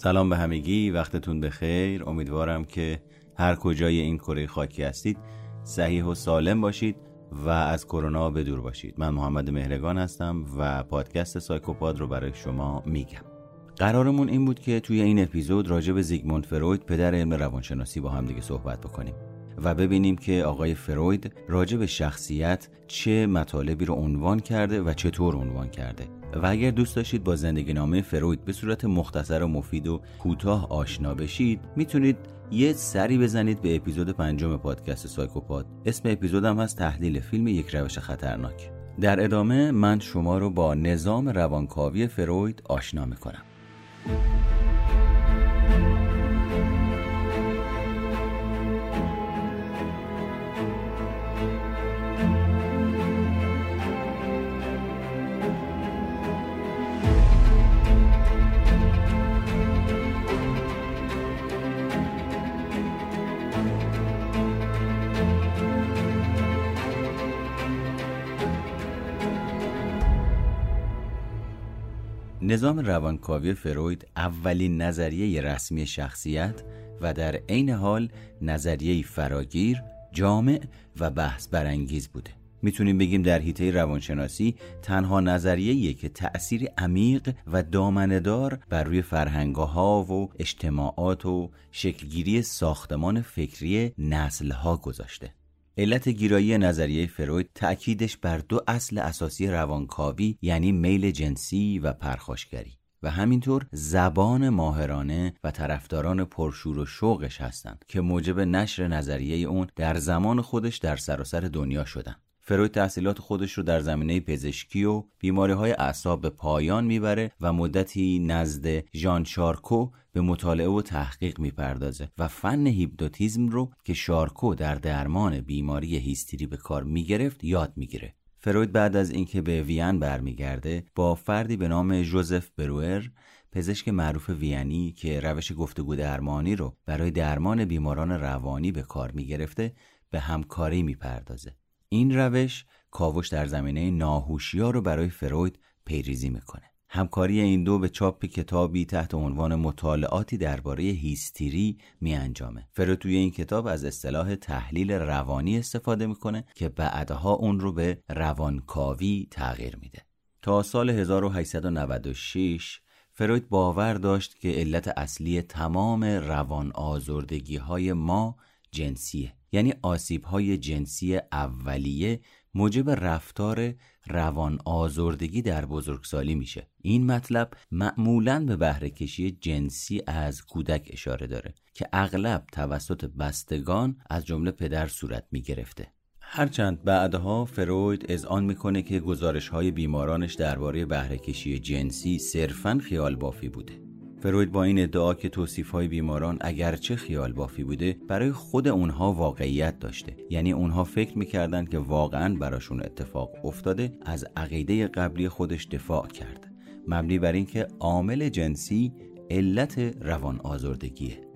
سلام به همگی وقتتون بخیر. امیدوارم که هر کجای این کره خاکی هستید صحیح و سالم باشید و از کرونا به دور باشید. من محمد مهرگان هستم و پادکست سایکوپاد رو برای شما میگم. قرارمون این بود که توی این اپیزود راجع به زیگموند فروید پدر علم روانشناسی با هم دیگه صحبت بکنیم. و ببینیم که آقای فروید راجع به شخصیت چه مطالبی رو عنوان کرده و چطور عنوان کرده. و اگر دوست داشتید با زندگی نامه فروید به صورت مختصر و مفید و کوتاه آشنا بشید می‌تونید یه سری بزنید به اپیزود پنجم پادکست سایکوپاد اسم اپیزودم هست تحلیل فیلم یک روش خطرناک. در ادامه من شما رو با نظام روانکاوی فروید آشنا می‌کنم. نظام روانکاوی فروید اولین نظریه رسمی شخصیت و در عین حال نظریه فراگیر، جامع و بحث برانگیز بوده. می‌تونیم بگیم در حیطه روانشناسی تنها نظریه‌ایه که تأثیر عمیق و دامندار بر روی فرهنگها و اجتماعات و شکلگیری ساختمان فکری نسلها گذاشته. علت گیرایی نظریه فروید تأکیدش بر دو اصل اساسی روانکاوی یعنی میل جنسی و پرخاشگری و همینطور زبان ماهرانه و طرفداران پرشور و شوقش هستند که موجب نشر نظریه اون در زمان خودش در سراسر دنیا شدن. فروید تحصیلات خودش رو در زمینه پزشکی و بیماری های اعصاب به پایان می‌بره و مدتی نزد ژان شارکو به مطالعه و تحقیق می‌پردازه و فن هیپنوتیزم رو که شارکو در درمان بیماری هیستری به کار می‌گرفت یاد می‌گیره. فروید بعد از اینکه به وین برمیگرده با فردی به نام جوزف بروئر پزشک معروف وینی که روش گفتگو درمانی رو برای درمان بیماران روانی به کار می‌گرفته به همکاری می‌پردازه. این روش کاوش در زمینه ناهوشیا رو برای فروید پیریزی می‌کنه همکاری این دو به چاپ کتابی تحت عنوان مطالعاتی درباره هیستری می انجامه. فروید توی این کتاب از اصطلاح تحلیل روانی استفاده می‌کنه که بعدها اون رو به روانکاوی تغییر میده. تا سال 1896 فروید باور داشت که علت اصلی تمام روان آزردگی های ما جنسیه یعنی آسیب های جنسی اولیه موجب رفتار روان آزردگی در بزرگسالی میشه. این مطلب معمولا به بهره کشی جنسی از کودک اشاره داره که اغلب توسط بستگان از جمله پدر صورت می‌گرفته. هرچند بعدها فروید از آن می‌کنه که گزارش های بیمارانش درباره بهره کشی جنسی صرفا خیال بافی بوده. فروید با این ادعا که توصیف های بیماران اگرچه خیال بافی بوده برای خود اونها واقعیت داشته. یعنی اونها فکر می‌کردن که واقعا براشون اتفاق افتاده از عقیده قبلی خودش دفاع کرد. مبنی بر اینکه عامل جنسی علت روان آزردگیه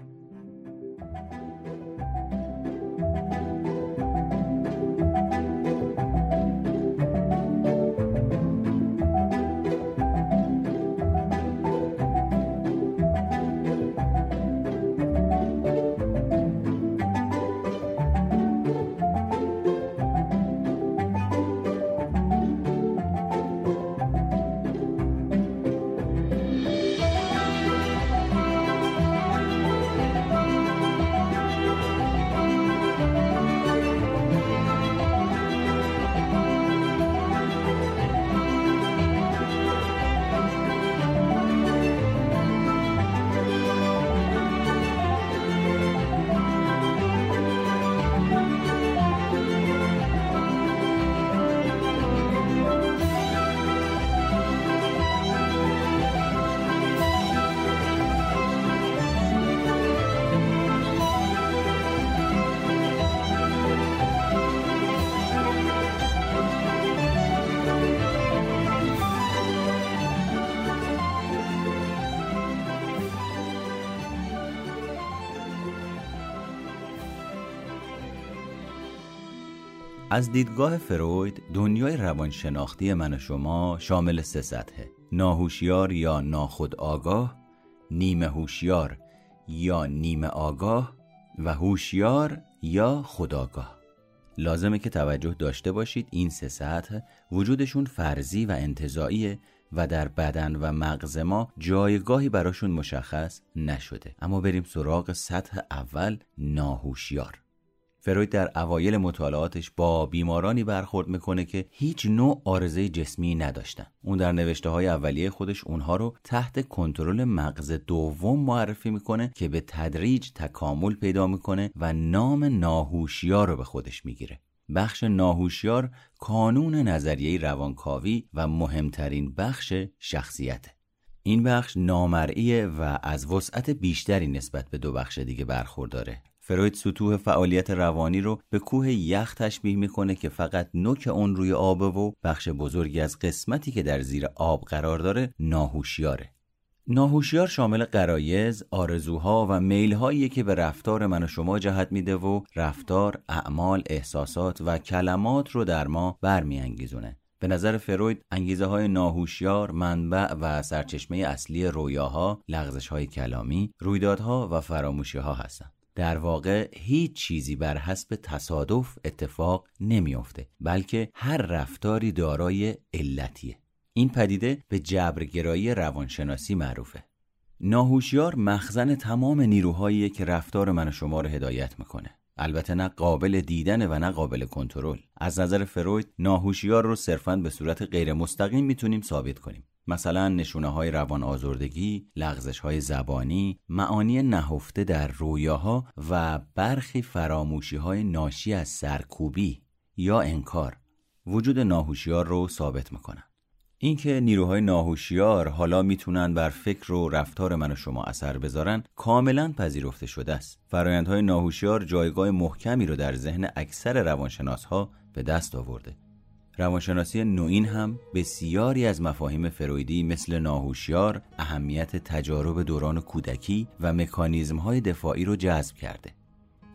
از دیدگاه فروید دنیای روانشناختی من و شما شامل سه سطحه. ناهوشیار یا ناخود آگاه نیمه هوشیار یا نیمه آگاه و هوشیار یا خداگاه لازمه که توجه داشته باشید این سه سطح وجودشون فرضی و انتظاییه و در بدن و مغز ما جایگاهی براشون مشخص نشده. اما بریم سراغ سطح اول ناهوشیار. فروید در اوایل مطالعاتش با بیمارانی برخورد می‌کنه که هیچ نوع آرزه جسمی نداشتن. اون در نوشته های اولیه خودش اونها رو تحت کنترل مغز دوم معرفی می‌کنه که به تدریج تکامل پیدا می‌کنه و نام ناهوشیار رو به خودش می‌گیره. بخش ناهوشیار کانون نظریه روانکاوی و مهمترین بخش شخصیته. این بخش نامرئیه و از وسعت بیشتری نسبت به دو بخش دیگه برخورداره. فروید سطوح فعالیت روانی رو به کوه یخ تشبیه می‌کنه که فقط نوک اون روی آبه و بخش بزرگی از قسمتی که در زیر آب قرار داره ناهوشیاره ناهوشیار شامل قرایز، آرزوها و میلهایی که به رفتار من و شما جهت میده و رفتار، اعمال، احساسات و کلمات رو در ما برمیانگیزونه. به نظر فروید انگیزه های ناهوشیار منبع و سرچشمه اصلی رویاها، لغزش های کلامی، رویدادها و فراموشی ها هستند. در واقع هیچ چیزی بر حسب تصادف اتفاق نمیافته بلکه هر رفتاری دارای علتیه. این پدیده به جبرگرایی روانشناسی معروفه. ناهوشیار مخزن تمام نیروهایی که رفتار من و شما رو هدایت می‌کنه. البته نه قابل دیدن و نه قابل کنترل. از نظر فروید ناهوشیار رو صرفا به صورت غیر مستقیم می‌تونیم ثابت کنیم. مثلا نشونه های روان آزردگی، لغزش های زبانی، معانی نهفته در رویاها و برخی فراموشی های ناشی از سرکوبی یا انکار وجود ناهوشیار رو ثابت می‌کنن. اینکه نیروهای ناهوشیار حالا می‌تونن بر فکر و رفتار من و شما اثر بذارن کاملا پذیرفته شده است. فرایندهای ناهوشیار جایگاه محکمی رو در ذهن اکثر روانشناس ها به دست آورده. روانشناسی نوین هم بسیاری از مفاهیم فرویدی مثل ناهوشیار اهمیت تجارب دوران کودکی و مکانیزم های دفاعی رو جذب کرده.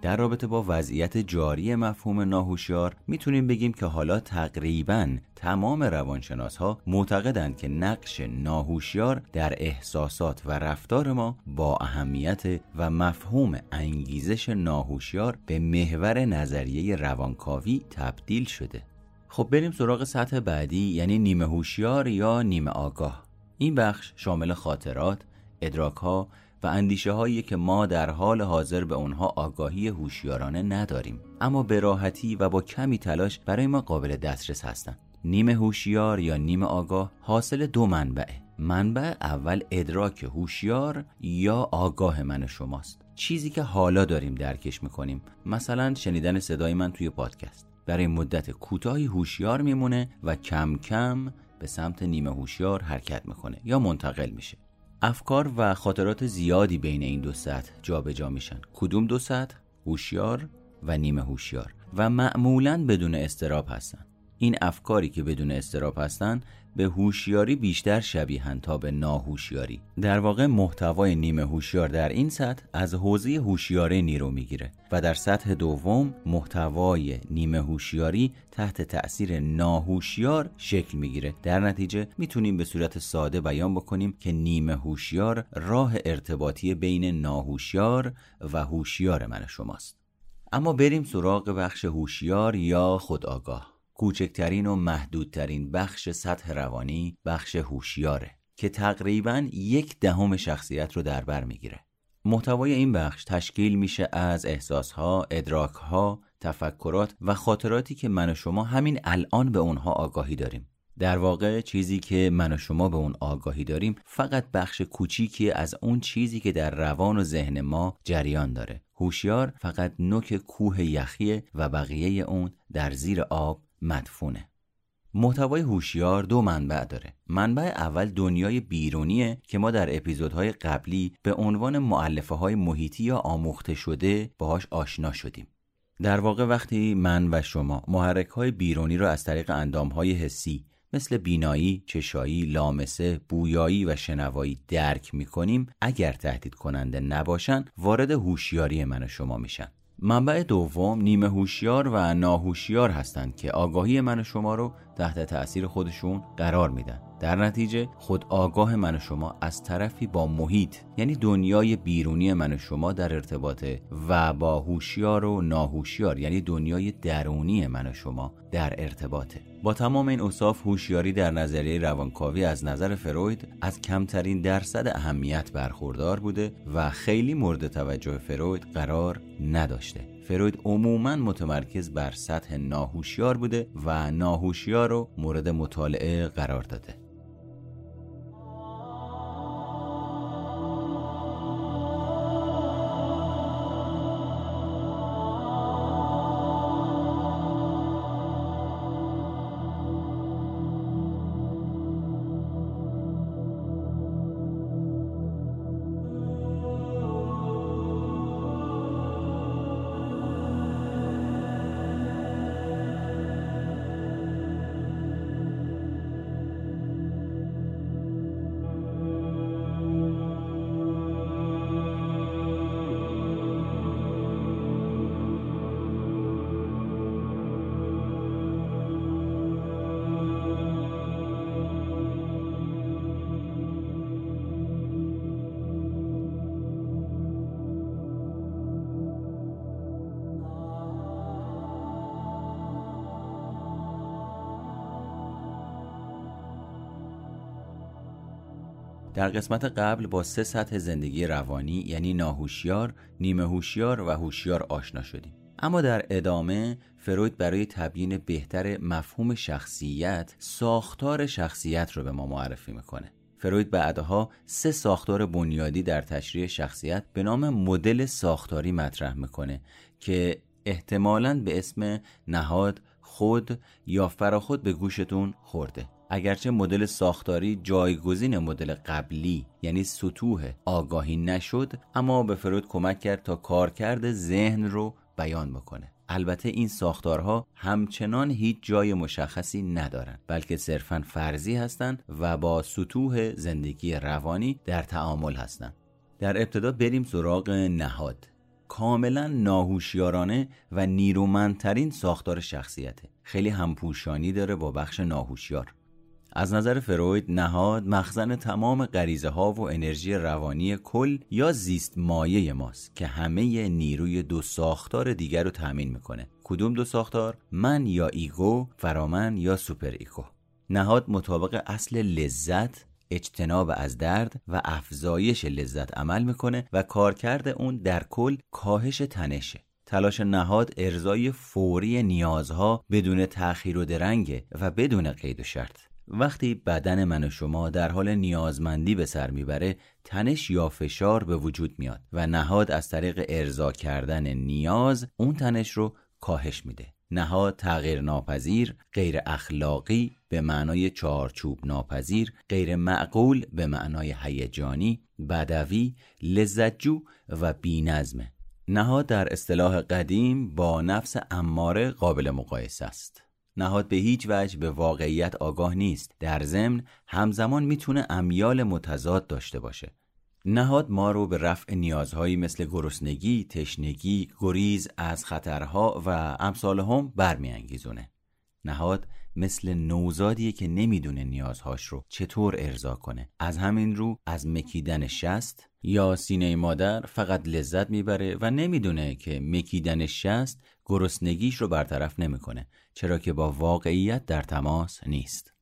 در رابطه با وضعیت جاری مفهوم ناهوشیار می‌تونیم بگیم که حالا تقریبا تمام روانشناس ها معتقدند که نقش ناهوشیار در احساسات و رفتار ما با اهمیت و مفهوم انگیزش ناهوشیار به محور نظریه روانکاوی تبدیل شده. خب بریم سراغ سطح بعدی یعنی نیمه هوشیار یا نیمه آگاه. این بخش شامل خاطرات، ادراک ها و اندیشه هایی که ما در حال حاضر به اونها آگاهی هوشیارانه نداریم. اما به راحتی و با کمی تلاش برای ما قابل دسترس هستند نیمه هوشیار یا نیمه آگاه حاصل دو منبعه منبع اول ادراک هوشیار یا آگاه من شماست. چیزی که حالا داریم درکش می‌کنیم. مثلا شنیدن صدای من توی پادکست. برای مدت کوتاهی هوشیار میمونه و کم کم به سمت نیمه هوشیار حرکت می‌کنه یا منتقل میشه. افکار و خاطرات زیادی بین این دو سطح جابجا جا میشن. کدوم دو سطح؟ هوشیار و نیمه هوشیار. و معمولا بدون استراب هستن. این افکاری که بدون استراب هستن به هوشیاری بیشتر شبیهن تا به ناهوشیاری. در واقع محتوای نیمه هوشیار در این سطح از حوزه هوشیاری نیرو می‌گیره و در سطح دوم محتوای نیمه هوشیاری تحت تأثیر ناهوشیار شکل می‌گیره. در نتیجه می‌تونیم به صورت ساده بیان بکنیم که نیمه هوشیار راه ارتباطی بین ناهوشیار و هوشیار من شماست. اما بریم سراغ بخش هوشیار یا خودآگاه. کوچکترین و محدودترین بخش سطح روانی بخش هوشیاره که تقریبا یک دهم شخصیت رو در بر می‌گیره محتوای این بخش تشکیل میشه از احساسها، ادراکها، تفکرات و خاطراتی که من و شما همین الان به اونها آگاهی داریم. در واقع چیزی که من و شما به اون آگاهی داریم فقط بخش کوچیکی از اون چیزی که در روان و ذهن ما جریان داره. هوشیار فقط نوک کوه یخیه و بقیه اون در زیر آب مدفونه. محتوای هوشیار دو منبع داره. منبع اول دنیای بیرونیه که ما در اپیزودهای قبلی به عنوان معلفه های محیطی یا آموخته شده باهاش آشنا شدیم. در واقع وقتی من و شما محرک های بیرونی را از طریق اندام های حسی مثل بینایی، چشایی، لامسه، بویایی و شنوایی درک می کنیم اگر تهدید کننده نباشن وارد هوشیاری من و شما میشن. منبع دوم نیمه هوشیار و ناهوشیار هستند که آگاهی من و شما رو تحت تأثیر خودشون قرار میدن. در نتیجه خود آگاه من و شما از طرفی با محیط یعنی دنیای بیرونی من و شما در ارتباطه و با هوشیار و ناهوشیار یعنی دنیای درونی من و شما در ارتباطه با تمام این اصاف هوشیاری در نظریه روانکاوی از نظر فروید از کمترین درصد اهمیت برخوردار بوده و خیلی مورد توجه فروید قرار نداشته. فروید عموما متمرکز بر سطح ناهوشیار بوده و ناهوشیار رو مورد مطالعه قرار داده. در قسمت قبل با سه سطح زندگی روانی یعنی ناهوشیار، نیمه هوشیار و هوشیار آشنا شدیم. اما در ادامه فروید برای تبیین بهتر مفهوم شخصیت ساختار شخصیت رو به ما معرفی می‌کنه. فروید بعدها سه ساختار بنیادی در تشریح شخصیت به نام مدل ساختاری مطرح می‌کنه که احتمالاً به اسم نهاد خود یا فراخود به گوشتون خورده اگرچه مدل ساختاری جایگزین مدل قبلی یعنی سطوح آگاهی نشد اما به فرود کمک کرد تا کارکرد ذهن رو بیان بکنه. البته این ساختارها همچنان هیچ جای مشخصی ندارند بلکه صرفا فرضی هستند و با سطوح زندگی روانی در تعامل هستند در ابتدا بریم سراغ نهاد. کاملا ناهوشیارانه و نیرومندترین ساختار شخصیته. خیلی همپوشانی داره با بخش ناهوشیار. از نظر فروید نهاد مخزن تمام غریزه ها و انرژی روانی کل یا زیست مایه ماست که همه نیروی دو ساختار دیگر رو تأمین می‌کنه. کدوم دو ساختار؟ من یا ego فرامن یا superego. نهاد مطابق اصل لذت اجتناب از درد و افزایش لذت عمل می‌کنه و کارکرد اون در کل کاهش تنشه. تلاش نهاد ارزای فوری نیازها بدون تأخیر و درنگه و بدون قید و شرط. وقتی بدن من و شما در حال نیازمندی به سر می‌بره تنش یا فشار به وجود میاد و نهاد از طریق ارضا کردن نیاز اون تنش رو کاهش میده. نهاد تغییر ناپذیر غیر اخلاقی به معنای چارچوب ناپذیر غیر معقول به معنای هیجانی بدوی لذتجو و بینظمه. نهاد در اصطلاح قدیم با نفس اماره قابل مقایسه است. نهاد به هیچ وجه به واقعیت آگاه نیست. در ضمن همزمان می‌تونه امیال متضاد داشته باشه. نهاد ما رو به رفع نیازهایی مثل گرسنگی، تشنگی، گریز از خطرها و امثال هم برمیانگیزونه. نهاد مثل نوزادیه که نمی‌دونه نیازهاش رو چطور ارضا کنه. از همین رو از مکیدن شست یا سینه مادر فقط لذت می‌بره و نمی‌دونه که مکیدن شست گرسنگیش رو برطرف نمی‌کنه چرا که با واقعیت در تماس نیست.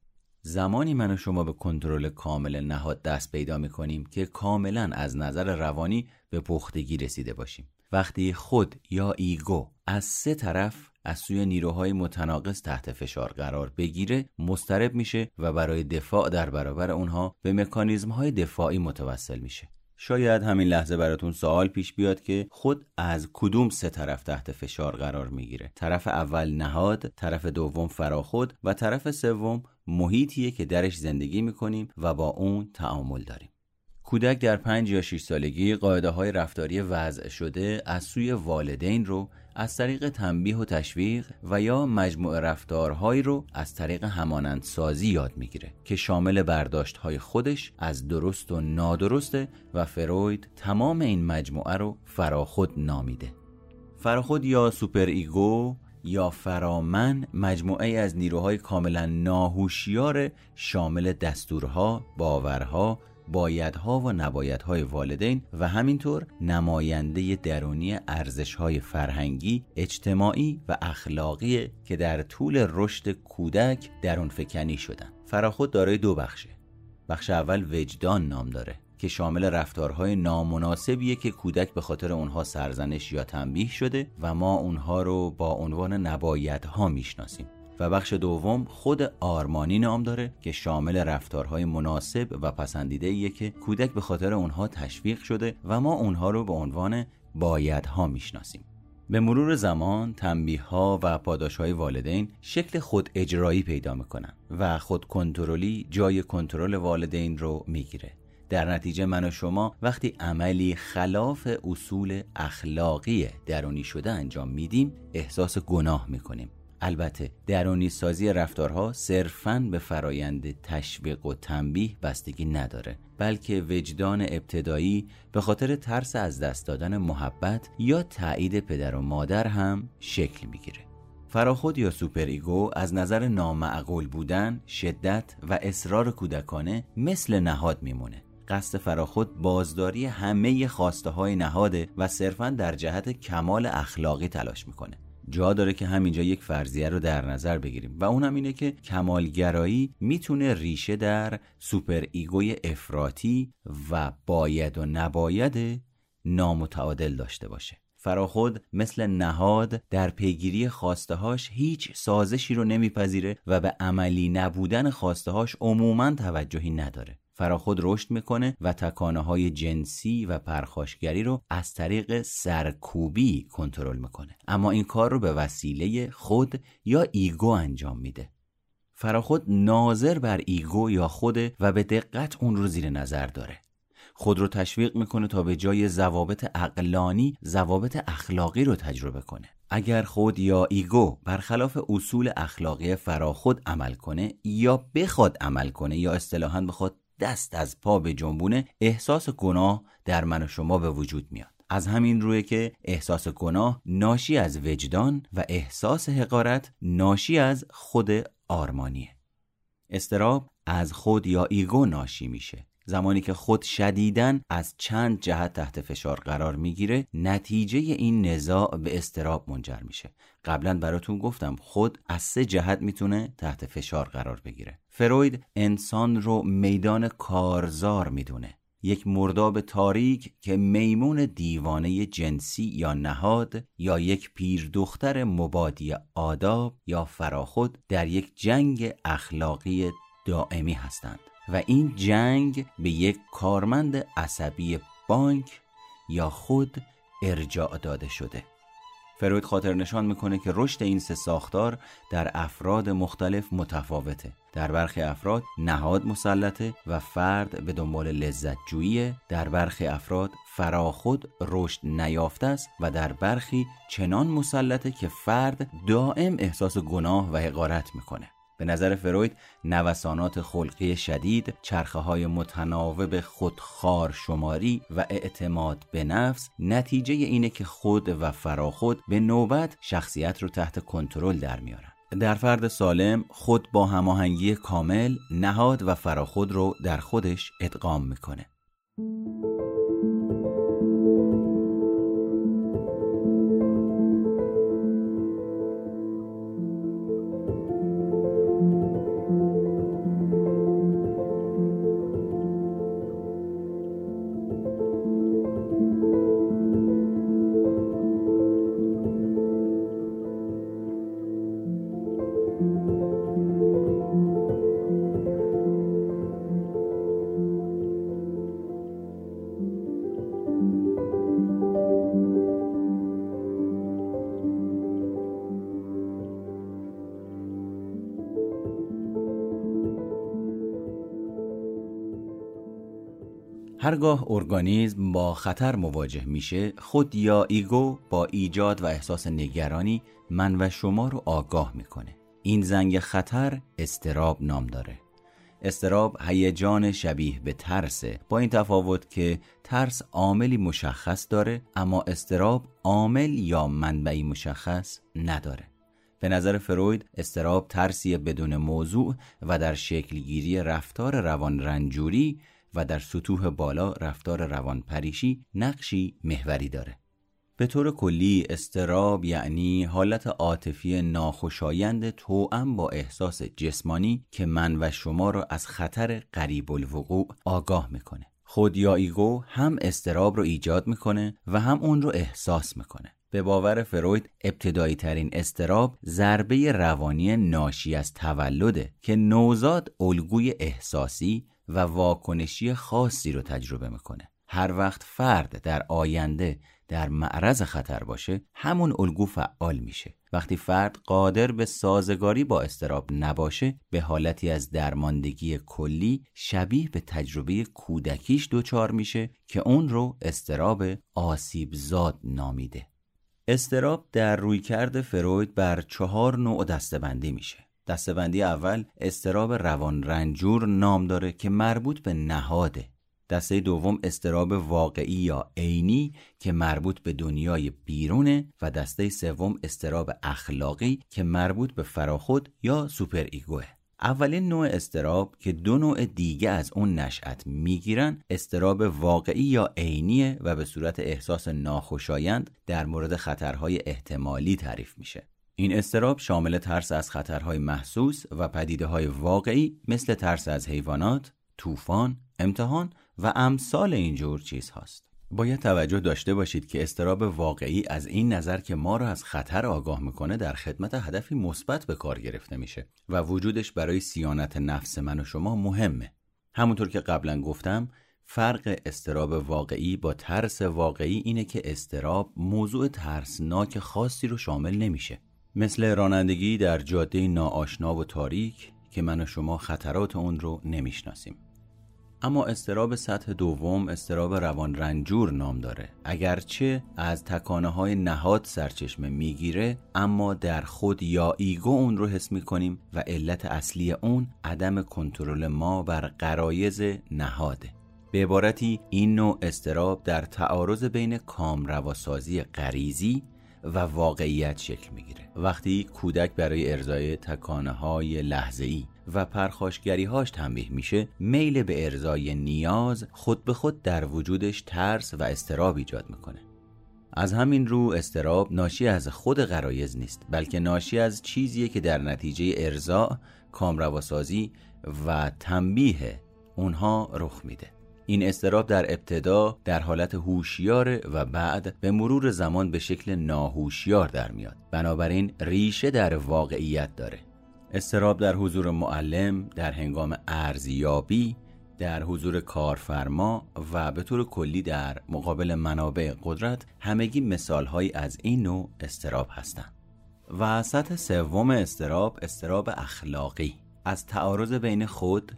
زمانی من و شما به کنترل کامل نهاد دست پیدا می‌کنیم که کاملا از نظر روانی به پختگی رسیده باشیم. وقتی خود یا ایگو از سه طرف از سوی نیروهای متناقض تحت فشار قرار بگیره مسترب میشه و برای دفاع در برابر اونها به مکانیزم های دفاعی متوسل میشه. شاید همین لحظه براتون سوال پیش بیاد که خود از کدوم سه طرف تحت فشار قرار می‌گیره؟ طرف اول نهاد طرف دوم فراخود و طرف سوم محیطیه که درش زندگی می‌کنیم و با اون تعامل داریم. کودک در پنج یا 6 سالگی قاعده های رفتاری وضع شده از سوی والدین رو از طریق تنبیه و تشویق و یا مجموعه رفتارهایی رو از طریق همانندسازی یاد می‌گیره که شامل برداشت های خودش از درست و نادرسته و فروید تمام این مجموعه رو فراخود نامیده. فراخود یا superego یا فرامن مجموعه از نیروهای کاملا ناهوشیار شامل دستورها، باورها، بایدها و نبایدهای والدین و همینطور نماینده درونی ارزشهای فرهنگی، اجتماعی و اخلاقی که در طول رشد کودک درون فکنی شدن. فراخود دارای دو بخشه. بخش اول وجدان نام داره که شامل رفتارهای نامناسبیه که کودک به خاطر اونها سرزنش یا تنبیه شده و ما اونها رو با عنوان نبایدها می‌شناسیم و بخش دوم خود آرمانی نام داره که شامل رفتارهای مناسب و پسندیده ایه که کودک به خاطر اونها تشویق شده و ما اونها رو به عنوان بایدها می‌شناسیم. به مرور زمان تنبیه ها و پاداش های والدین شکل خود اجرایی پیدا می‌کنن و خود کنترلی جای کنترل والدین رو می‌گیره. در نتیجه من و شما وقتی عملی خلاف اصول اخلاقی درونی شده انجام میدیم احساس گناه می‌کنیم. البته درونی سازی رفتارها صرفاً به فرایند تشویق و تنبیه بستگی نداره بلکه وجدان ابتدایی به خاطر ترس از دست دادن محبت یا تایید پدر و مادر هم شکل می‌گیره. فراخود یا superego از نظر نامعقول بودن، شدت و اصرار کودکانه مثل نهاد میمونه. قصد فراخود بازداری همه خواسته های نهاده و صرفا در جهت کمال اخلاقی تلاش می‌کنه. جا داره که همینجا یک فرضیه رو در نظر بگیریم. و اونم اینه که کمالگرایی می‌تونه ریشه در superego ی افراطی و باید و نباید نامتعادل داشته باشه. فراخود مثل نهاد در پیگیری هاش هیچ سازشی رو نمیپذیره و به عملی نبودن هاش عموما توجهی نداره. فراخود رشد می‌کنه و تکانه های جنسی و پرخاشگری رو از طریق سرکوبی کنترل می‌کنه. اما این کار رو به وسیله خود یا ego انجام میده. فراخود ناظر بر ego یا خوده و به دقت اون رو زیر نظر داره. خود رو تشویق می‌کنه تا به جای ضوابط عقلانی ضوابط اخلاقی رو تجربه کنه. اگر خود یا ego برخلاف اصول اخلاقی فراخود عمل کنه یا بخواد عمل کنه یا اصطلاحا بخواد دست از پا بجنبونه احساس گناه در من و شما به وجود میاد. از همین رویه که احساس گناه ناشی از وجدان و احساس حقارت ناشی از خود آرمانیه. اضطراب از خود یا ego ناشی میشه. زمانی که خود شدیدا از چند جهت تحت فشار قرار می‌گیره نتیجه این نزاع به اضطراب منجر میشه. قبلا براتون گفتم خود از سه جهت می‌تونه تحت فشار قرار بگیره. فروید انسان رو میدان کارزار می‌دونه. یک مرداب تاریک که میمون دیوانه جنسی یا نهاد با یک پیر دختر مبادی آداب یا فراخود در یک جنگ اخلاقی دائمی هستند. و این جنگ به یک کارمند عصبی بانک یا خود ارجاع داده شده. فروید خاطر نشان می‌کنه که رشد این سه ساختار در افراد مختلف متفاوته. در برخی افراد نهاد مسلطه و فرد به دنبال لذت جویی در برخی افراد فراخود رشد نیافته است و در برخی چنان مسلطه که فرد دائم احساس گناه و حقارت می‌کنه. به نظر فروید نوسانات خلقی شدید چرخه های متناوب خودخار شماری و اعتماد به نفس نتیجه اینه که خود و فراخود به نوبت شخصیت رو تحت کنترل در میارن. در فرد سالم خود با هماهنگی کامل نهاد و فراخود رو در خودش ادغام می‌کنه. هرگاه ارگانیزم با خطر مواجه میشه خود یا ایگو با ایجاد و احساس نگرانی من و شما رو آگاه می‌کنه. این زنگ خطر استراب نام داره. استراب هیجان شبیه به ترسه. با این تفاوت که ترس عاملی مشخص داره اما استراب عامل یا منبعی مشخص نداره. به نظر فروید استراب ترسی بدون موضوع و در شکلگیری رفتار روان رنجوری و در سطوح بالا رفتار روان پریشی نقشی محوری داره. به طور کلی استراب یعنی حالت عاطفی ناخوشایند توأم با احساس جسمانی که من و شما را از خطر قریب الوقوع آگاه می‌کنه. خود یا ایگو هم استراب رو ایجاد می‌کنه و هم اون رو احساس می‌کنه. به باور فروید ابتدایی ترین استراب ضربه روانی ناشی از تولده که نوزاد الگوی احساسی و واکنشی خاصی رو تجربه می‌کنه. هر وقت فرد در آینده در معرض خطر باشه همون الگو فعال میشه. وقتی فرد قادر به سازگاری با استراب نباشه به حالتی از درماندگی کلی شبیه به تجربه کودکیش دچار میشه که اون رو استراب آسیب زاد نامیده. استراب در رویکرد فروید بر چهار نوع دستبندی میشه. دستبندی اول استراب روان رنجور نام داره که مربوط به نهاده. دسته دوم استراب واقعی یا عینی که مربوط به دنیای بیرونه و دسته سوم استراب اخلاقی که مربوط به فراخود یا سوپر ایگوه اولین نوع استراب که دو نوع دیگه از اون نشأت می‌گیرن استراب واقعی یا عینیه و به صورت احساس ناخوشایند در مورد خطرهای احتمالی تعریف میشه. این استراب شامل ترس از خطرهای محسوس و پدیده های واقعی مثل ترس از حیوانات، طوفان، امتحان و امثال اینجور چیز هاست. باید توجه داشته باشید که استراب واقعی از این نظر که ما را از خطر آگاه می‌کنه در خدمت هدفی مثبت به کار گرفته میشه و وجودش برای سیانت نفس من و شما مهمه. همونطور که قبلا گفتم فرق استراب واقعی با ترس واقعی اینه که استراب موضوع ترسناک خاصی رو شامل نمیشه مثل رانندگی در جاده ناآشنا و تاریک که من و شما خطرات اون رو نمی‌شناسیم. اما استراب سطح دوم استراب روان رنجور نام داره. اگرچه از تکانه های نهاد سرچشمه می‌گیره اما در خود یا ایگو اون رو حس می‌کنیم و علت اصلی اون عدم کنترل ما بر قرایز نهاده به عبارتی این نوع استراب در تعارض بین کامرواسازی غریزی و واقعیت شکل می‌گیره. وقتی کودک برای ارزای تکانه های لحظه ای و پرخاشگری هاش تنبیه میشه میل به ارزای نیاز خود به خود در وجودش ترس و استراب ایجاد می‌کنه. از همین رو استراب ناشی از خود غرایز نیست بلکه ناشی از چیزیه که در نتیجه ارزا کامرواسازی و تنبیه اونها رخ میده. این استراب در ابتدا در حالت هوشیار و بعد به مرور زمان به شکل ناهوشیار در میاد. بنابراین ریشه در واقعیت داره. استراب در حضور معلم در هنگام ارزیابی در حضور کارفرما و به طور کلی در مقابل منابع قدرت همگی مثالهایی از این نوع استراب هستند. و سطح سوم استراب استراب اخلاقی. از تعارض بین خود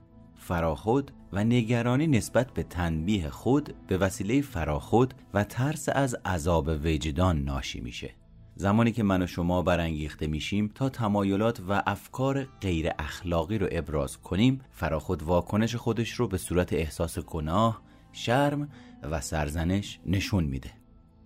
فراخود و نگرانی نسبت به تنبیه خود به وسیله فراخود و ترس از عذاب وجدان ناشی میشه. زمانی که من و شما برانگیخته میشیم تا تمایلات و افکار غیر اخلاقی رو ابراز کنیم فراخود واکنش خودش رو به صورت احساس گناه، شرم و سرزنش نشون میده.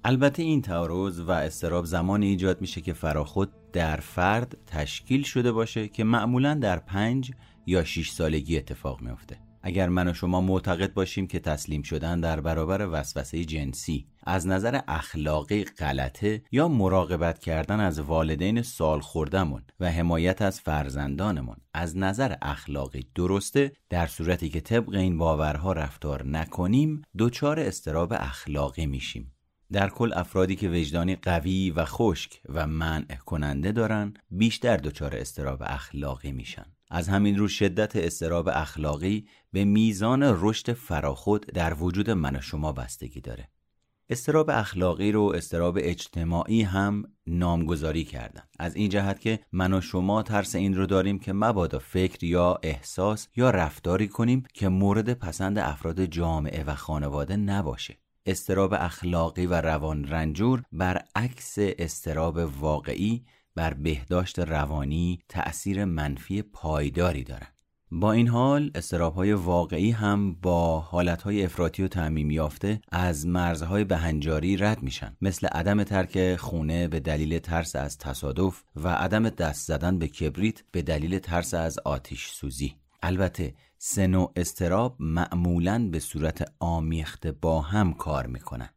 البته این تعارض و استراب زمانی ایجاد میشه که فراخود در فرد تشکیل شده باشه که معمولا در پنج یا 6 سالگی اتفاق میافته. اگر من و شما معتقد باشیم که تسلیم شدن در برابر وسوسه جنسی از نظر اخلاقی غلطه یا مراقبت کردن از والدین سال خوردمون و حمایت از فرزندانمون از نظر اخلاقی درسته در صورتی که طبق این باورها رفتار نکنیم دچار استراب اخلاقی میشیم. در کل افرادی که وجدانی قوی و خشک و منع کننده دارن بیشتر دچار استراب اخلاقی میشن. از همین رو شدت استراب اخلاقی به میزان رشد فراخود در وجود من و شما بستگی داره. استراب اخلاقی رو استراب اجتماعی هم نامگذاری کردن. از این جهت که من و شما ترس این رو داریم که مبادا فکر یا احساس یا رفتاری کنیم که مورد پسند افراد جامعه و خانواده نباشه. استراب اخلاقی و روان رنجور برعکس استراب واقعی بر بهداشت روانی تأثیر منفی پایداری دارند. با این حال استراب های واقعی هم با حالت های افراطی و تعمیم یافته از مرزهای بهنجاری رد میشن. مثل عدم ترک خونه به دلیل ترس از تصادف و عدم دست زدن به کبریت به دلیل ترس از آتیش سوزی. البته سن و استراب معمولا به صورت آمیخته با هم کار می‌کنن.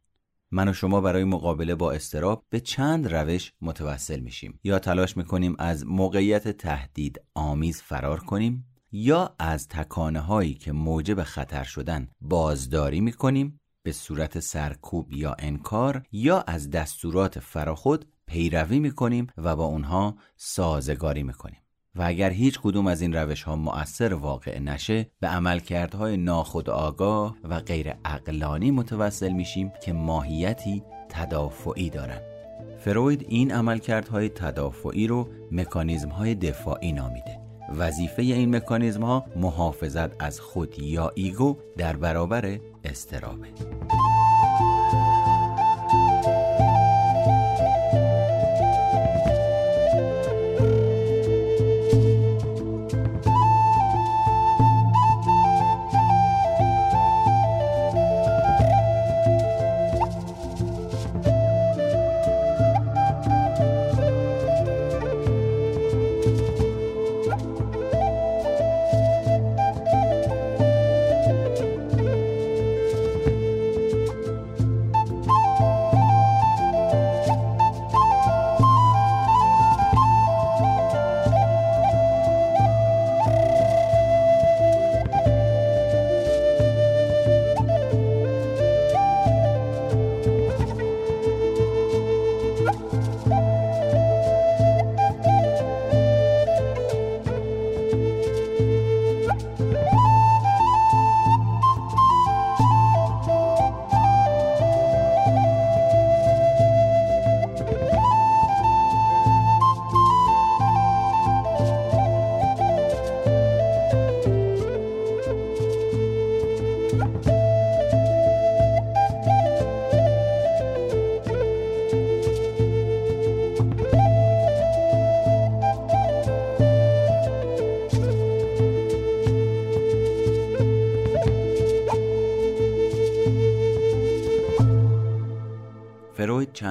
من و شما برای مقابله با استراب به چند روش متوسل میشیم. یا تلاش می‌کنیم از موقعیت تهدید آمیز فرار کنیم یا از تکانه هایی که موجب خطر شدن بازداری می‌کنیم به صورت سرکوب یا انکار یا از دستورات فراخود پیروی می‌کنیم و با اونها سازگاری می‌کنیم. و اگر هیچ کدوم از این روش ها مؤثر واقع نشه به عملکردهای ناخودآگاه و غیر اقلانی متوسل میشیم که ماهیتی تدافعی دارن. فروید این عملکردهای تدافعی رو مکانیزم های دفاعی نامیده. وظیفه این مکانیزم ها محافظت از خود یا ایگو در برابر استرابه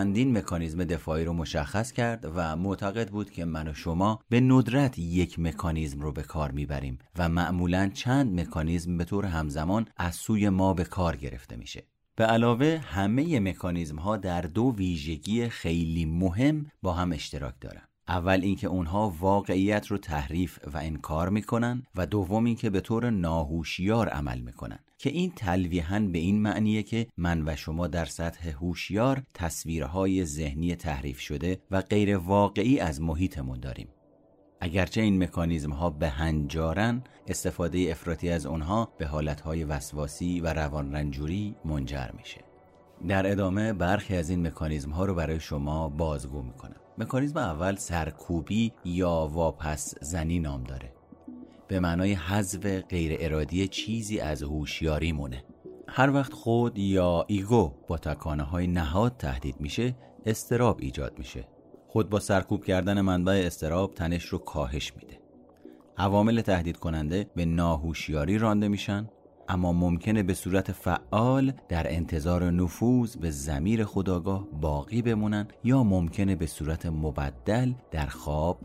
چندین مکانیزم دفاعی رو مشخص کرد و معتقد بود که من و شما به ندرت یک مکانیزم رو به کار می‌بریم و معمولا چند مکانیزم به طور همزمان از سوی ما به کار گرفته میشه. به علاوه همه مکانیزم ها در دو ویژگی خیلی مهم با هم اشتراک دارن. اول اینکه اونها واقعیت رو تحریف و انکار می‌کنن و دوم اینکه به طور ناهوشیار عمل می‌کنن. که این تلویحا به این معنیه که من و شما در سطح هوشیار تصویرهای ذهنی تحریف شده و غیر واقعی از محیطمون داریم. اگرچه این مکانیزم ها به هنجارن استفاده افراطی از اونها به حالتهای وسواسی و روان رنجوری منجر میشه. در ادامه برخی از این مکانیزم ها رو برای شما بازگو می‌کنم. مکانیزم اول سرکوبی یا واپس زنی نام داره. به معنای حذف غیر ارادی چیزی از هوشیاری مونه. هر وقت خود یا ایگو با تکانه های نهاد تهدید میشه استراب ایجاد میشه. خود با سرکوب کردن منبع استراب تنش رو کاهش میده. عوامل تهدید کننده به ناهوشیاری رانده میشن. اما ممکنه به صورت فعال در انتظار نفوذ به زمیر خداگاه باقی بمونن یا ممکنه به صورت مبدل در خواب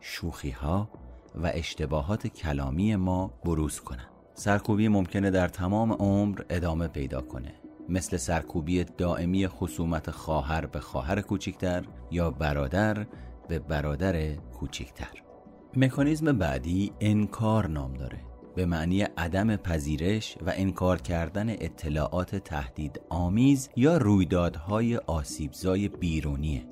شوخی ها و اشتباهات کلامی ما بروز کنن. سرکوبی ممکنه در تمام عمر ادامه پیدا کنه. مثل سرکوبی دائمی خصومت خواهر به خواهر کوچکتر یا برادر به برادر کوچکتر. مکانیزم بعدی انکار نام داره. به معنی عدم پذیرش و انکار کردن اطلاعات تهدید آمیز یا رویدادهای آسیبزای بیرونیه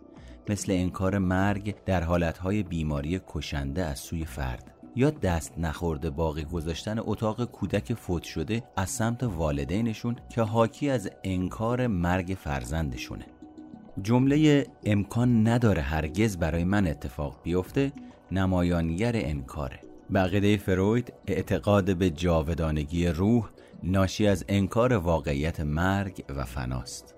مثل انکار مرگ در حالتهای بیماری کشنده از سوی فرد یا دست نخورده باقی گذاشتن اتاق کودک فوت شده از سمت والدینشون که حاکی از انکار مرگ فرزندشونه. جمله امکان نداره هرگز برای من اتفاق بیفته نمایانگر انکاره. بقیده فروید اعتقاد به جاودانگی روح ناشی از انکار واقعیت مرگ و فناست.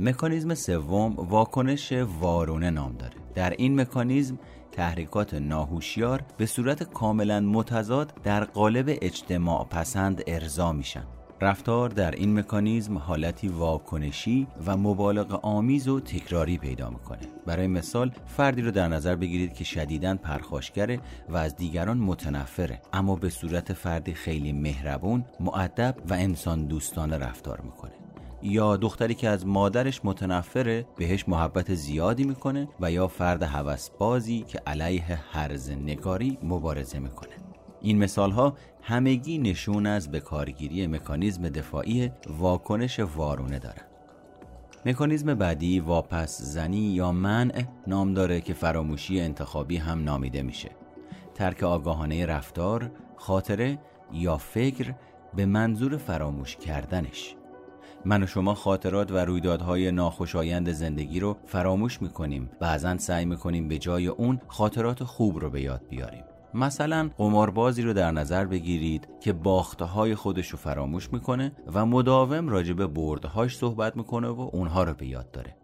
مکانیزم سوم واکنش وارونه نام داره. در این مکانیزم تحریکات ناهوشیار به صورت کاملا متضاد در قالب اجتماع پسند ارضا میشن. رفتار در این مکانیزم حالتی واکنشی و مبالغ آمیز و تکراری پیدا می‌کنه. برای مثال فردی رو در نظر بگیرید که شدیداً پرخاشگره و از دیگران متنفره اما به صورت فردی خیلی مهربون معدب و انسان دوستانه رفتار می‌کنه. یا دختری که از مادرش متنفره بهش محبت زیادی می‌کنه و یا فرد هوسبازی که علیه حرز نگاری مبارزه می‌کنه. این مثال ها همگی نشون از به کارگیری مکانیزم دفاعی واکنش وارونه دارند. مکانیزم بعدی واپس زنی یا منع نام داره که فراموشی انتخابی هم نامیده میشه. ترک آگاهانه رفتار، خاطره یا فکر به منظور فراموش کردنش. من و شما خاطرات و رویدادهای ناخوشایند زندگی رو فراموش می‌کنیم. بعضا سعی می‌کنیم به جای اون خاطرات خوب رو به یاد بیاریم. مثلا قماربازی رو در نظر بگیرید که باخته های خودش رو فراموش می‌کنه و مداوم راجع به بردهاش صحبت می‌کنه و اونها رو به یاد داره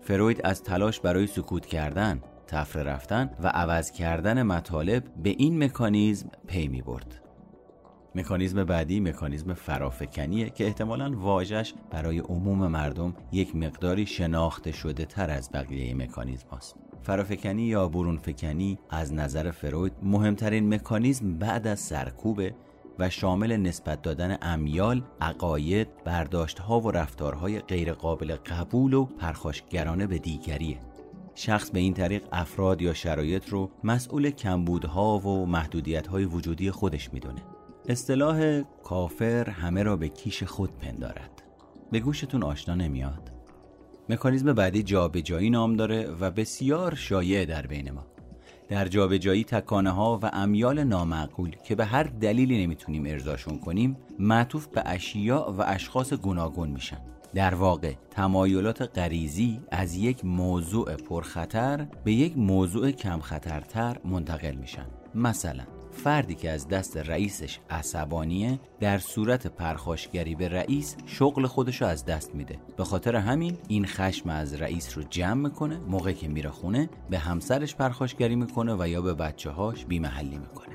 فروید از تلاش برای سکوت کردن تفره رفتن و عوض کردن مطالب به این مکانیزم پی می برد. مکانیزم بعدی مکانیزم فرافکنیه که احتمالا واژش برای عموم مردم یک مقداری شناخته شده تر از بقیه مکانیزم هاست. فرافکنی یا برونفکنی از نظر فروید مهمترین مکانیزم بعد از سرکوبه و شامل نسبت دادن امیال، عقاید، برداشتها و رفتارهای غیرقابل قبول و پرخاشگرانه به دیگریه. شخص به این طریق افراد یا شرایط رو مسئول کمبودها و محدودیتهای وجودی خودش می‌دونه. اصطلاح کافر همه را به کیش خود پندارد. به گوشتون آشنا نمیاد؟ مکانیزم بعدی جابجایی نام داره و بسیار شایع در بین ما. در جابجایی تکانه ها و امیال نامعقول که به هر دلیلی نمی‌تونیم ارزاشون کنیم معطوف به اشیاء و اشخاص گوناگون میشن. در واقع تمایلات غریزی از یک موضوع پرخطر به یک موضوع کم خطرتر منتقل میشن. مثلا فردی که از دست رئیسش عصبانیه در صورت پرخاشگری به رئیس شغل خودش رو از دست میده. به خاطر همین این خشم از رئیس رو جمع می‌کنه موقعی که میره خونه به همسرش پرخاشگری می‌کنه و یا به بچه هاش بیمحلی می‌کنه.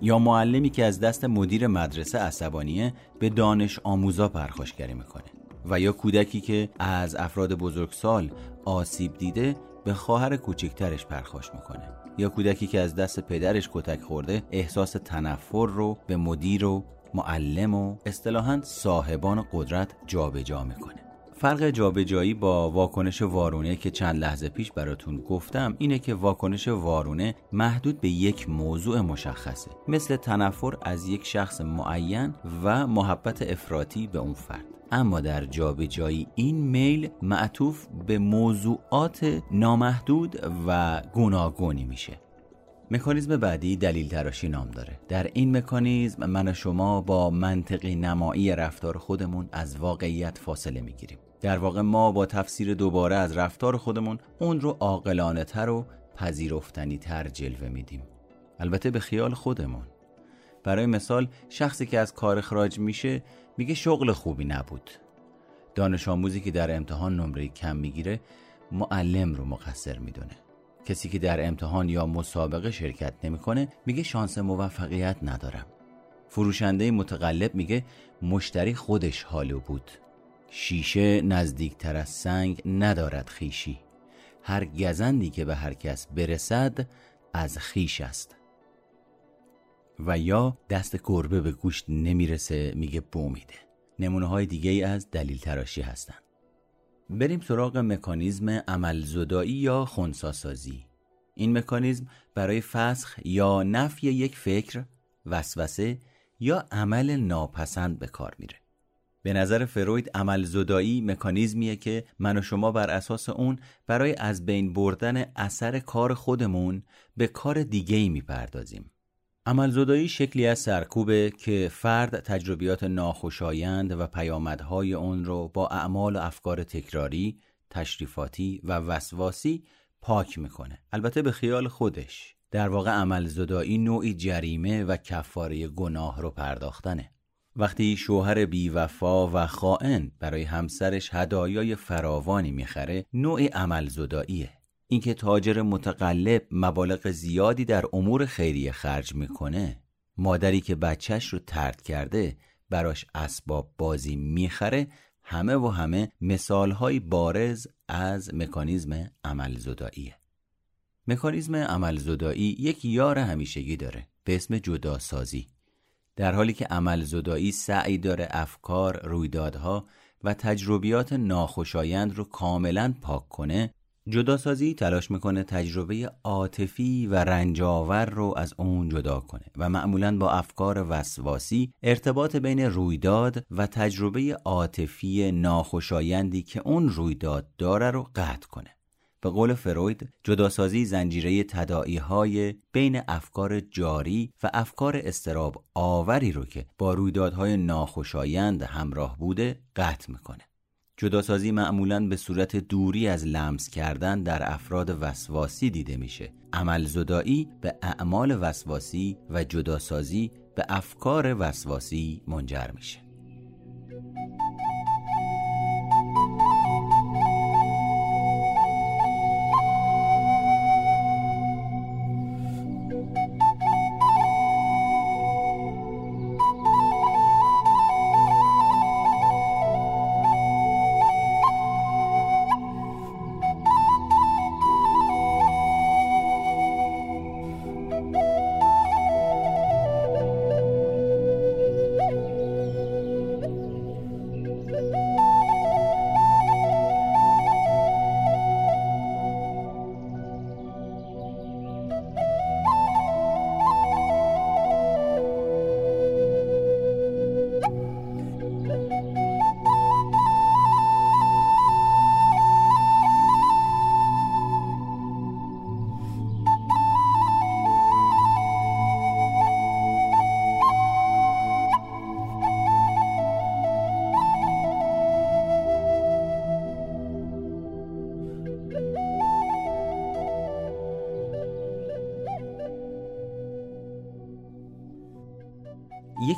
یا معلمی که از دست مدیر مدرسه عصبانیه به دانش آموزا پرخاشگری می‌کنه. و یا کودکی که از افراد بزرگسال آسیب دیده به خواهر کوچکترش پرخاش می‌کنه. یا کودکی که از دست پدرش کتک خورده احساس تنفر رو به مدیر و معلم و اصطلاحا صاحبان قدرت جابجا جا می‌کنه. فرق جابجایی با واکنش وارونه که چند لحظه پیش براتون گفتم اینه که واکنش وارونه محدود به یک موضوع مشخصه. مثل تنفر از یک شخص معین و محبت افراطی به اون فرد. اما در جابجایی این میل معطوف به موضوعات نامحدود و گوناگونی میشه. مکانیزم بعدی دلیل تراشی نام داره. در این مکانیزم من و شما با منطقی نمایی رفتار خودمون از واقعیت فاصله می‌گیریم. در واقع ما با تفسیر دوباره از رفتار خودمون اون رو عاقلانه تر و پذیرفتنی تر جلوه میدیم. البته به خیال خودمون. برای مثال شخصی که از کار اخراج میشه میگه شغل خوبی نبود. دانش آموزی که در امتحان نمره کم می‌گیره معلم رو مقصر می‌دونه. کسی که در امتحان یا مسابقه شرکت نمی‌کنه میگه شانس موفقیت ندارم. فروشنده متقلب میگه مشتری خودش حالو بود. شیشه نزدیکتر از سنگ ندارد خیشی هر گزندی که به هر کس برسد از خیش است. و یا دست گربه به گوشت نمی‌رسه میگه بو میده. نمونه های دیگه از دلیل تراشی هستن بریم سراغ مکانیزم عمل یا خونساسازی. این مکانیزم برای فسخ یا نفی یک فکر وسوسه یا عمل ناپسند به کار میره. به نظر فروید عمل زدایی مکانیزمیه که من و شما بر اساس اون برای از بین بردن اثر کار خودمون به کار دیگه ای می‌پردازیم عملزدایی شکلی از سرکوبه که فرد تجربیات ناخوشایند و پیامدهای اون رو با اعمال و افکار تکراری، تشریفاتی و وسواسی پاک می‌کنه. البته به خیال خودش. در واقع عملزدایی نوعی جریمه و کفاره گناه رو پرداختنه. وقتی شوهر بیوفا و خائن برای همسرش هدایای فراوانی می‌خره نوعی عملزداییه. اینکه تاجر متقلب مبالغ زیادی در امور خیریه خرج می‌کنه مادری که بچهش رو ترد کرده براش اسباب بازی می‌خره همه و همه مثالهای بارز از مکانیزم عمل زداییه مکانیزم عمل زدایی یک یار همیشگی داره به اسم جداسازی در حالی که عمل زدایی سعی داره افکار، رویدادها و تجربیات ناخوشایند رو کاملا پاک کنه جداسازی تلاش می‌کنه تجربه عاطفی و رنجاور رو از اون جدا کنه و معمولا با افکار وسواسی ارتباط بین رویداد و تجربه عاطفی ناخوشایندی که اون رویداد داره رو قطع کنه. به قول فروید جداسازی زنجیره تدائی های بین افکار جاری و افکار استراب آوری رو که با رویدادهای ناخوشایند همراه بوده قطع می‌کنه. جداسازی معمولا به صورت دوری از لمس کردن در افراد وسواسی دیده میشه. عمل زدایی به اعمال وسواسی و جداسازی به افکار وسواسی منجر میشه.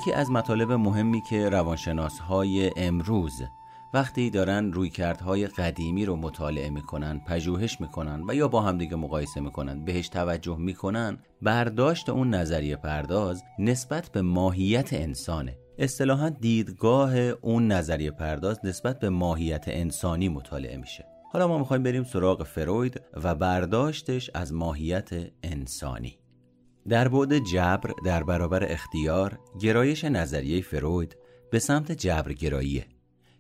یکی از مطالب مهمی که روانشناس های امروز وقتی دارن رویکردهای قدیمی رو مطالعه می‌کنن پژوهش می‌کنن و یا با همدیگه مقایسه می‌کنن بهش توجه می‌کنن برداشت اون نظریه پرداز نسبت به ماهیت انسانه. اصطلاحا دیدگاه اون نظریه پرداز نسبت به ماهیت انسانی مطالعه میشه. حالا ما می‌خوایم بریم سراغ فروید و برداشتش از ماهیت انسانی. در بعد جبر در برابر اختیار گرایش نظریه فروید به سمت جبرگراییه.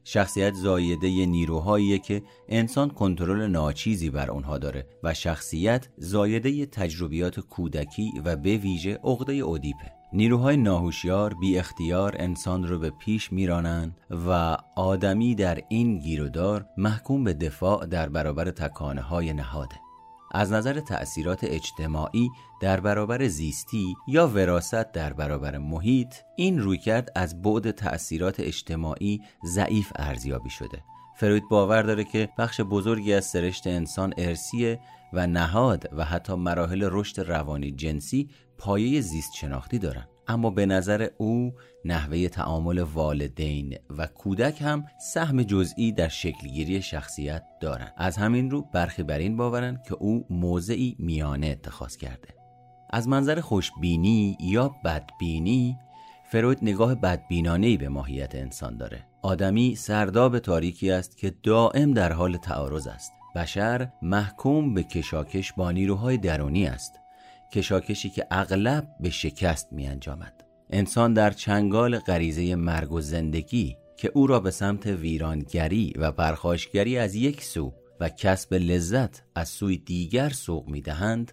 شخصیت زایده نیروهایی که انسان کنترل ناچیزی بر اونها داره و شخصیت زایده تجربیات کودکی و به ویژه عقده اودیپه. نیروهای ناهوشیار بی اختیار انسان رو به پیش میرانند و آدمی در این گیرودار محکوم به دفاع در برابر تکانه های نهاده. از نظر تأثیرات اجتماعی در برابر زیستی یا وراست در برابر محیط این رویکرد از بعد تأثیرات اجتماعی ضعیف ارزیابی شده. فروید باور داره که بخش بزرگی از سرشت انسان ارسیه و نهاد و حتی مراحل رشد روانی جنسی پایه زیست شناختی دارن. اما به نظر او نحوه تعامل والدین و کودک هم سهم جزئی در شکلگیری شخصیت دارند. از همین رو برخی بر این باورند که او موضعی میانه اتخاذ کرده. از منظر خوشبینی یا بدبینی فروید نگاه بدبینانهی به ماهیت انسان داره. آدمی سرداب تاریکی است که دائم در حال تعارض است. بشر محکوم به کشاکش با نیروهای درونی است. کشاکشی که اغلب به شکست می انجامد. انسان در چنگال غریزه مرگ و زندگی که او را به سمت ویرانگری و پرخاشگری از یک سو و کسب لذت از سوی دیگر سوق می دهند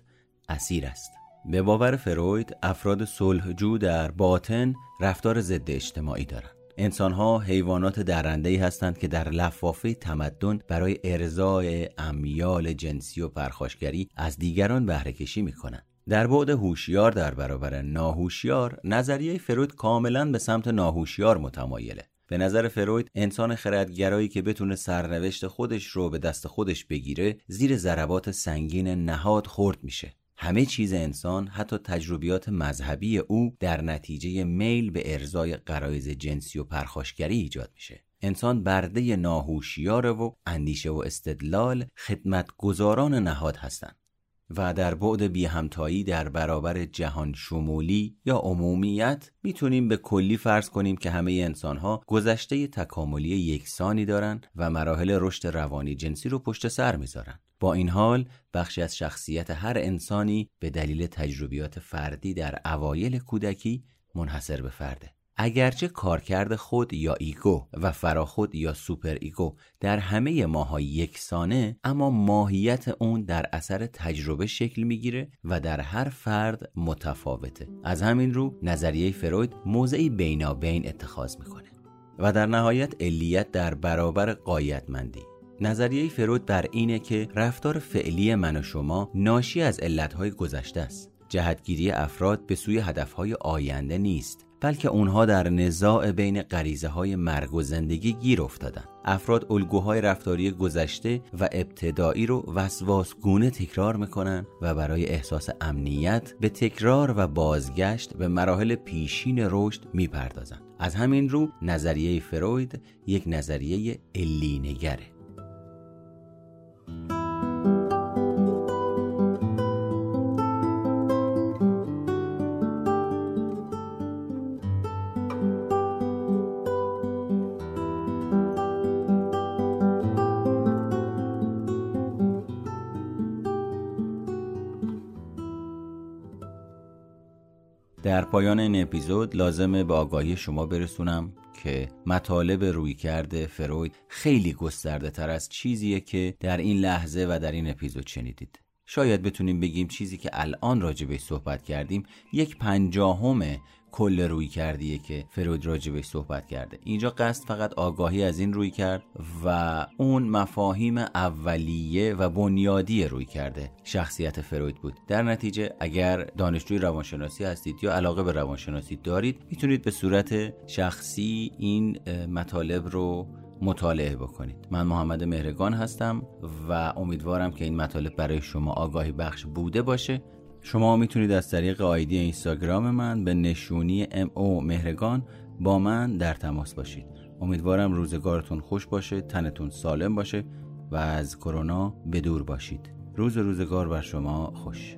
اسیر است. به باور فروید افراد صلحجو در باطن رفتار ضد اجتماعی دارند. انسانها حیوانات درنده هستند که در لفافه تمدن برای ارزای امیال جنسی و پرخاشگری از دیگران بهره کشی می کنند. در بعد هوشیار در برابر ناهوشیار نظریه فروید کاملا به سمت ناهوشیار متمایله. به نظر فروید انسان خردگرایی که بتونه سرنوشت خودش رو به دست خودش بگیره زیر ضربات سنگین نهاد خورد میشه. همه چیز انسان حتی تجربیات مذهبی او در نتیجه میل به ارزای قرایز جنسی و پرخاشگری ایجاد میشه. انسان برده ناهوشیاره و اندیشه و استدلال خدمتگزاران نهاد هستند. و در بعد بی همتایی در برابر جهان شمولی یا عمومیت می‌تونیم به کلی فرض کنیم که همه انسان ها گذشته تکاملی یکسانی دارند و مراحل رشد روانی جنسی رو پشت سر می‌ذارن. با این حال بخشی از شخصیت هر انسانی به دلیل تجربیات فردی در اوایل کودکی منحصر به فرده. اگرچه کارکرد خود یا ego و فراخود یا superego در همه ماها یکسانه اما ماهیت اون در اثر تجربه شکل می‌گیره و در هر فرد متفاوته. از همین رو نظریه فروید موضعی بینابین اتخاذ می‌کنه و در نهایت علیت در برابر غایتمندی. نظریه فروید بر اینه که رفتار فعلی من و شما ناشی از علتهای گذشته است. جهتگیری افراد به سوی هدفهای آینده نیست. بلکه اونها در نزاع بین غریزه های مرگ و زندگی گیر افتادن افراد الگوهای رفتاری گذشته و ابتدایی رو وسواسگونه تکرار می‌کنن و برای احساس امنیت به تکرار و بازگشت به مراحل پیشین رشد می‌پردازند. از همین رو نظریه فروید یک نظریه نگره پایان این اپیزود لازمه به آگاهی شما برسونم که مطالب روی کرده فروید خیلی گسترده تر از چیزیه که در این لحظه و در این اپیزود شنیدید. شاید بتونیم بگیم چیزی که الان راجع صحبت کردیم یک پنجاهم کل روی کردیه که فروید راجبش صحبت کرده. اینجا قصد فقط آگاهی از این روی کرد و اون مفاهیم اولیه و بنیادی روی کرده شخصیت فروید بود. در نتیجه اگر دانشجوی روانشناسی هستید یا علاقه به روانشناسی دارید می‌تونید به صورت شخصی این مطالب رو مطالعه بکنید. من محمد مهرگان هستم و امیدوارم که این مطالب برای شما آگاهی بخش بوده باشه. شما می‌تونید از طریق آیدی اینستاگرام من به نشونی او مهرگان با من در تماس باشید. امیدوارم روزگارتون خوش باشه تنتون سالم باشه و از کرونا بدور باشید. روز روزگار بر شما خوش.